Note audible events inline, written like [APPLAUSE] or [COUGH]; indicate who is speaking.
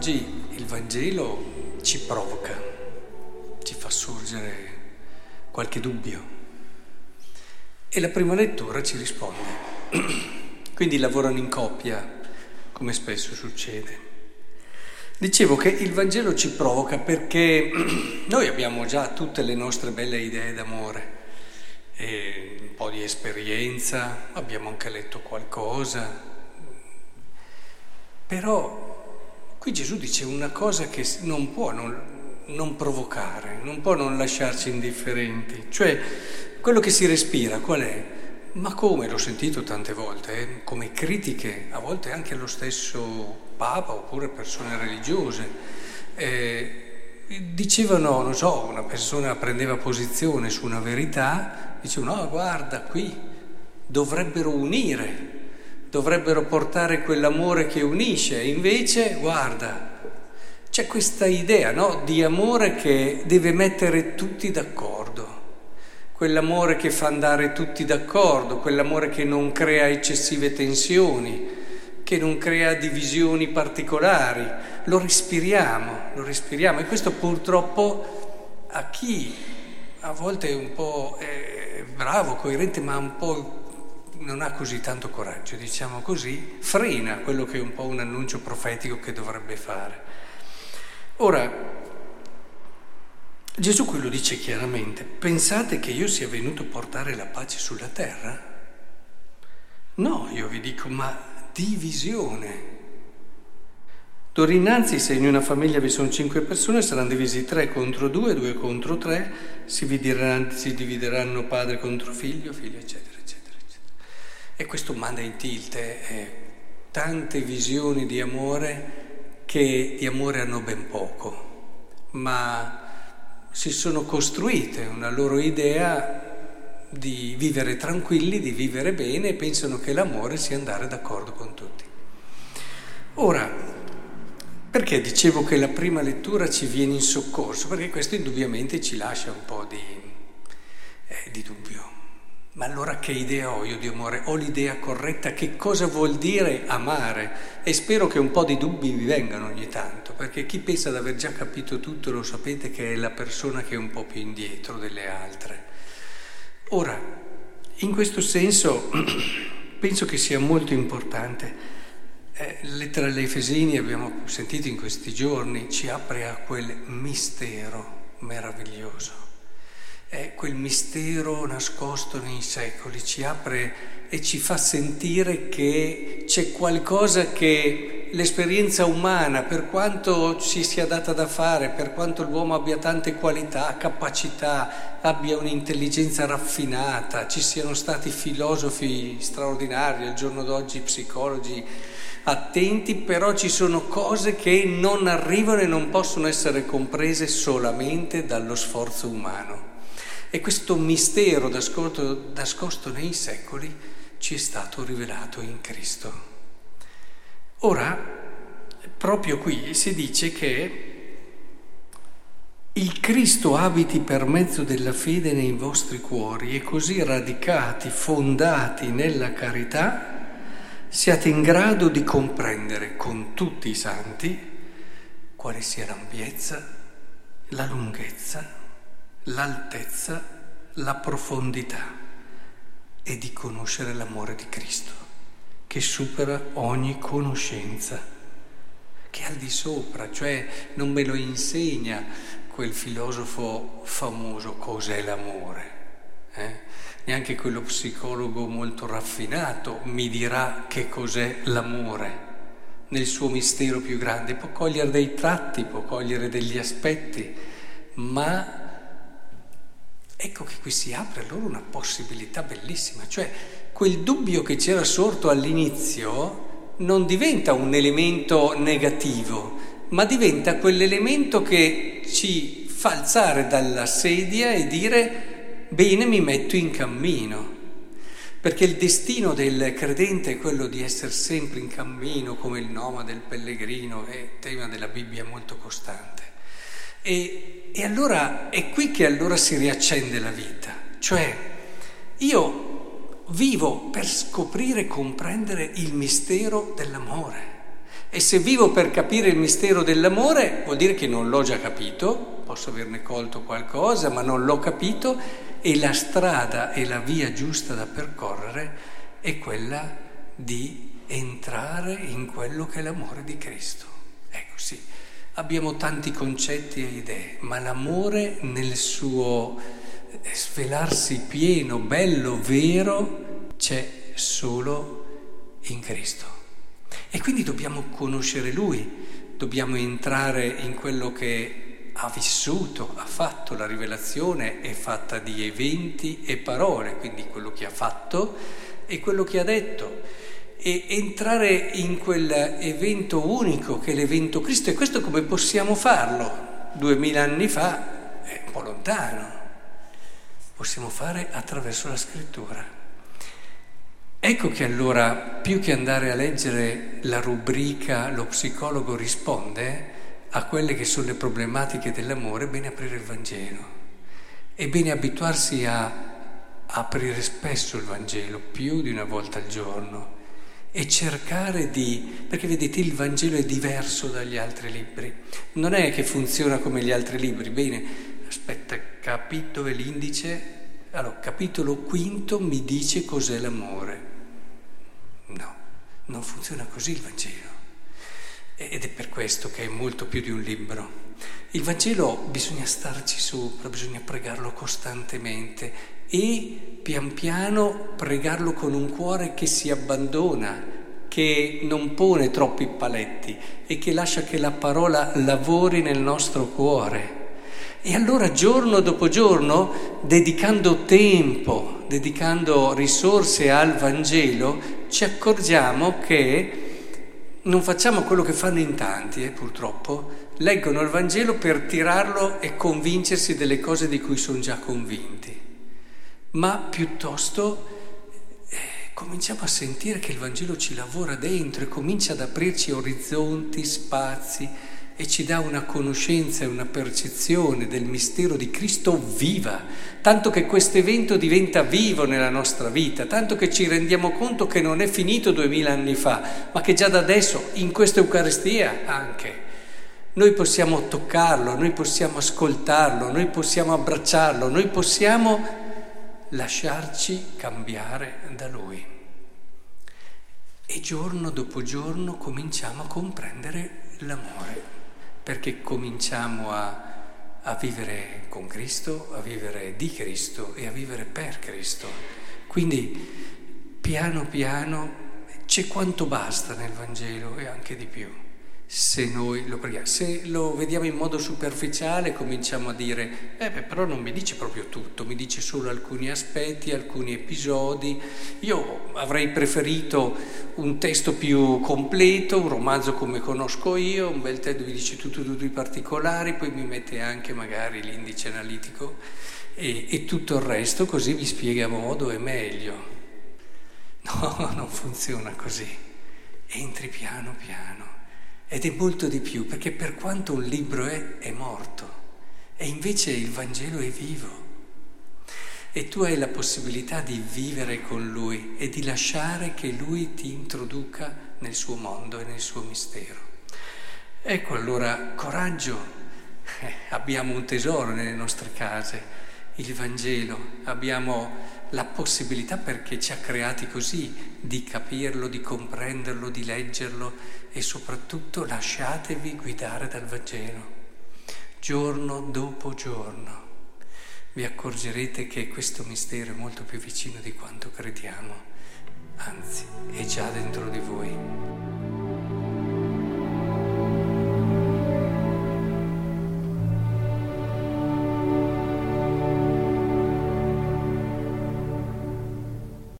Speaker 1: Oggi il Vangelo ci provoca, ci fa sorgere qualche dubbio e la prima lettura ci risponde. [CLEARS THROAT] Quindi lavorano in coppia, come spesso succede. Dicevo che il Vangelo ci provoca perché [CLEARS THROAT] noi abbiamo già tutte le nostre belle idee d'amore, un po' di esperienza, abbiamo anche letto qualcosa, però Qui Gesù dice una cosa che non può non, non provocare, non può non lasciarci indifferenti. Cioè, quello che si respira qual è? Ma come l'ho sentito tante volte, eh? come critiche, a volte anche allo stesso Papa oppure persone religiose. Eh, dicevano, non so, una persona prendeva posizione su una verità, dicevano, no, guarda, qui dovrebbero unire dovrebbero portare quell'amore che unisce, invece, guarda, c'è questa idea no, di amore che deve mettere tutti d'accordo, quell'amore che fa andare tutti d'accordo, quell'amore che non crea eccessive tensioni, che non crea divisioni particolari, lo respiriamo, lo respiriamo. E questo purtroppo a chi? A volte è un po' è bravo, coerente, ma un po' non ha così tanto coraggio, diciamo così, frena quello che è un po' un annuncio profetico che dovrebbe fare. Ora, Gesù qui lo dice chiaramente, pensate che io sia venuto a portare la pace sulla terra? No, io vi dico, ma divisione. D'ora innanzi, se in una famiglia vi sono cinque persone, saranno divisi tre contro due, due contro tre, si si divideranno padre contro figlio, figlio, eccetera, eccetera. E questo manda in tilt eh, tante visioni di amore che di amore hanno ben poco, ma si sono costruite una loro idea di vivere tranquilli, di vivere bene e pensano che l'amore sia andare d'accordo con tutti. Ora, perché dicevo che la prima lettura ci viene in soccorso? Perché questo indubbiamente ci lascia un po' di, eh, di dubbio. Ma allora che idea ho io di amore? Ho l'idea corretta che cosa vuol dire amare e spero che un po' di dubbi vi vengano ogni tanto, perché chi pensa di aver già capito tutto lo sapete che è la persona che è un po' più indietro delle altre. Ora, in questo senso [CLEARS THROAT] penso che sia molto importante. Eh, lettera agli Efesini, abbiamo sentito in questi giorni, ci apre a quel mistero meraviglioso è quel mistero nascosto nei secoli, ci apre e ci fa sentire che c'è qualcosa che l'esperienza umana, per quanto ci sia data da fare, per quanto l'uomo abbia tante qualità, capacità, abbia un'intelligenza raffinata, ci siano stati filosofi straordinari, al giorno d'oggi psicologi attenti, però ci sono cose che non arrivano e non possono essere comprese solamente dallo sforzo umano. E questo mistero nascosto, nei secoli ci è stato rivelato in Cristo. Ora, proprio qui si dice che il Cristo abiti per mezzo della fede nei vostri cuori e così radicati, fondati nella carità, siate in grado di comprendere con tutti i santi quale sia l'ampiezza, la lunghezza, l'altezza, la profondità e di conoscere l'amore di Cristo, che supera ogni conoscenza, che è al di sopra, cioè non me lo insegna quel filosofo famoso cos'è l'amore. Eh? Neanche quello psicologo molto raffinato mi dirà che cos'è l'amore nel suo mistero più grande. Può cogliere dei tratti, può cogliere degli aspetti, ma Ecco che qui si apre allora una possibilità bellissima, cioè quel dubbio che c'era sorto all'inizio non diventa un elemento negativo, ma diventa quell'elemento che ci fa alzare dalla sedia e dire bene mi metto in cammino. Perché il destino del credente è quello di essere sempre in cammino come il nomade, il pellegrino, è tema della Bibbia molto costante. E, e allora è qui che allora si riaccende la vita, cioè io vivo per scoprire e comprendere il mistero dell'amore, E se vivo per capire il mistero dell'amore, vuol dire che non l'ho già capito, posso averne colto qualcosa, ma non l'ho capito e la strada e la via giusta da percorrere è quella di entrare in quello che è l'amore di Cristo. Ecco sì, abbiamo tanti concetti e idee, ma l'amore nel suo svelarsi pieno, bello, vero, c'è solo in Cristo. E quindi dobbiamo conoscere Lui, dobbiamo entrare in quello che ha vissuto, ha fatto. La rivelazione è fatta di eventi e parole, quindi quello che ha fatto e quello che ha detto. E entrare in quell'evento unico che è l'evento Cristo. E questo come possiamo farlo? Duemila anni fa è un po' lontano. Possiamo fare attraverso la scrittura. Ecco che allora, più che andare a leggere la rubrica Lo psicologo risponde a quelle che sono le problematiche dell'amore, è bene aprire il Vangelo. È bene abituarsi a aprire spesso il Vangelo, più di una volta al giorno, e cercare di... perché vedete il Vangelo è diverso dagli altri libri. Non è che funziona come gli altri libri. Bene, aspetta, capito l'indice? Allora, capitolo quinto mi dice cos'è l'amore. No, non funziona così il Vangelo. Ed è per questo che è molto più di un libro. Il Vangelo bisogna starci sopra, bisogna pregarlo costantemente e pian piano pregarlo con un cuore che si abbandona, che non pone troppi paletti e che lascia che la parola lavori nel nostro cuore. E allora giorno dopo giorno, dedicando tempo, dedicando risorse al Vangelo, ci accorgiamo che non facciamo quello che fanno in tanti, eh, purtroppo, leggono il Vangelo per tirarlo e convincersi delle cose di cui sono già convinti, ma piuttosto eh, cominciamo a sentire che il Vangelo ci lavora dentro e comincia ad aprirci orizzonti, spazi, e ci dà una conoscenza e una percezione del mistero di Cristo viva, tanto che questo evento diventa vivo nella nostra vita, tanto che ci rendiamo conto che non è finito duemila anni fa, ma che già da adesso, in questa Eucaristia anche, noi possiamo toccarlo, noi possiamo ascoltarlo, noi possiamo abbracciarlo, noi possiamo lasciarci cambiare da Lui. E giorno dopo giorno cominciamo a comprendere l'amore perché cominciamo a, a vivere con Cristo, a vivere di Cristo e a vivere per Cristo. Quindi piano piano c'è quanto basta nel Vangelo e anche di più se noi lo preghiamo. Se lo vediamo in modo superficiale cominciamo a dire, eh beh, però non mi dice proprio tutto, mi dice solo alcuni aspetti, alcuni episodi. Io avrei preferito un testo più completo, un romanzo come conosco io, un bel testo mi dice tutto, tutti i particolari, poi mi mette anche magari l'indice analitico e, e tutto il resto, così vi spiega a modo e meglio. [LAUGHS] No, non funziona così. Entri piano piano ed è molto di più, perché per quanto un libro è, è morto, e invece il Vangelo è vivo. E tu hai la possibilità di vivere con Lui e di lasciare che Lui ti introduca nel suo mondo e nel suo mistero. Ecco allora, coraggio, eh, [LAUGHS] abbiamo un tesoro nelle nostre case, il Vangelo, abbiamo la possibilità perché ci ha creati così di capirlo, di comprenderlo, di leggerlo e soprattutto lasciatevi guidare dal Vangelo, giorno dopo giorno. Vi accorgerete che questo mistero è molto più vicino di quanto crediamo, anzi è già dentro di voi.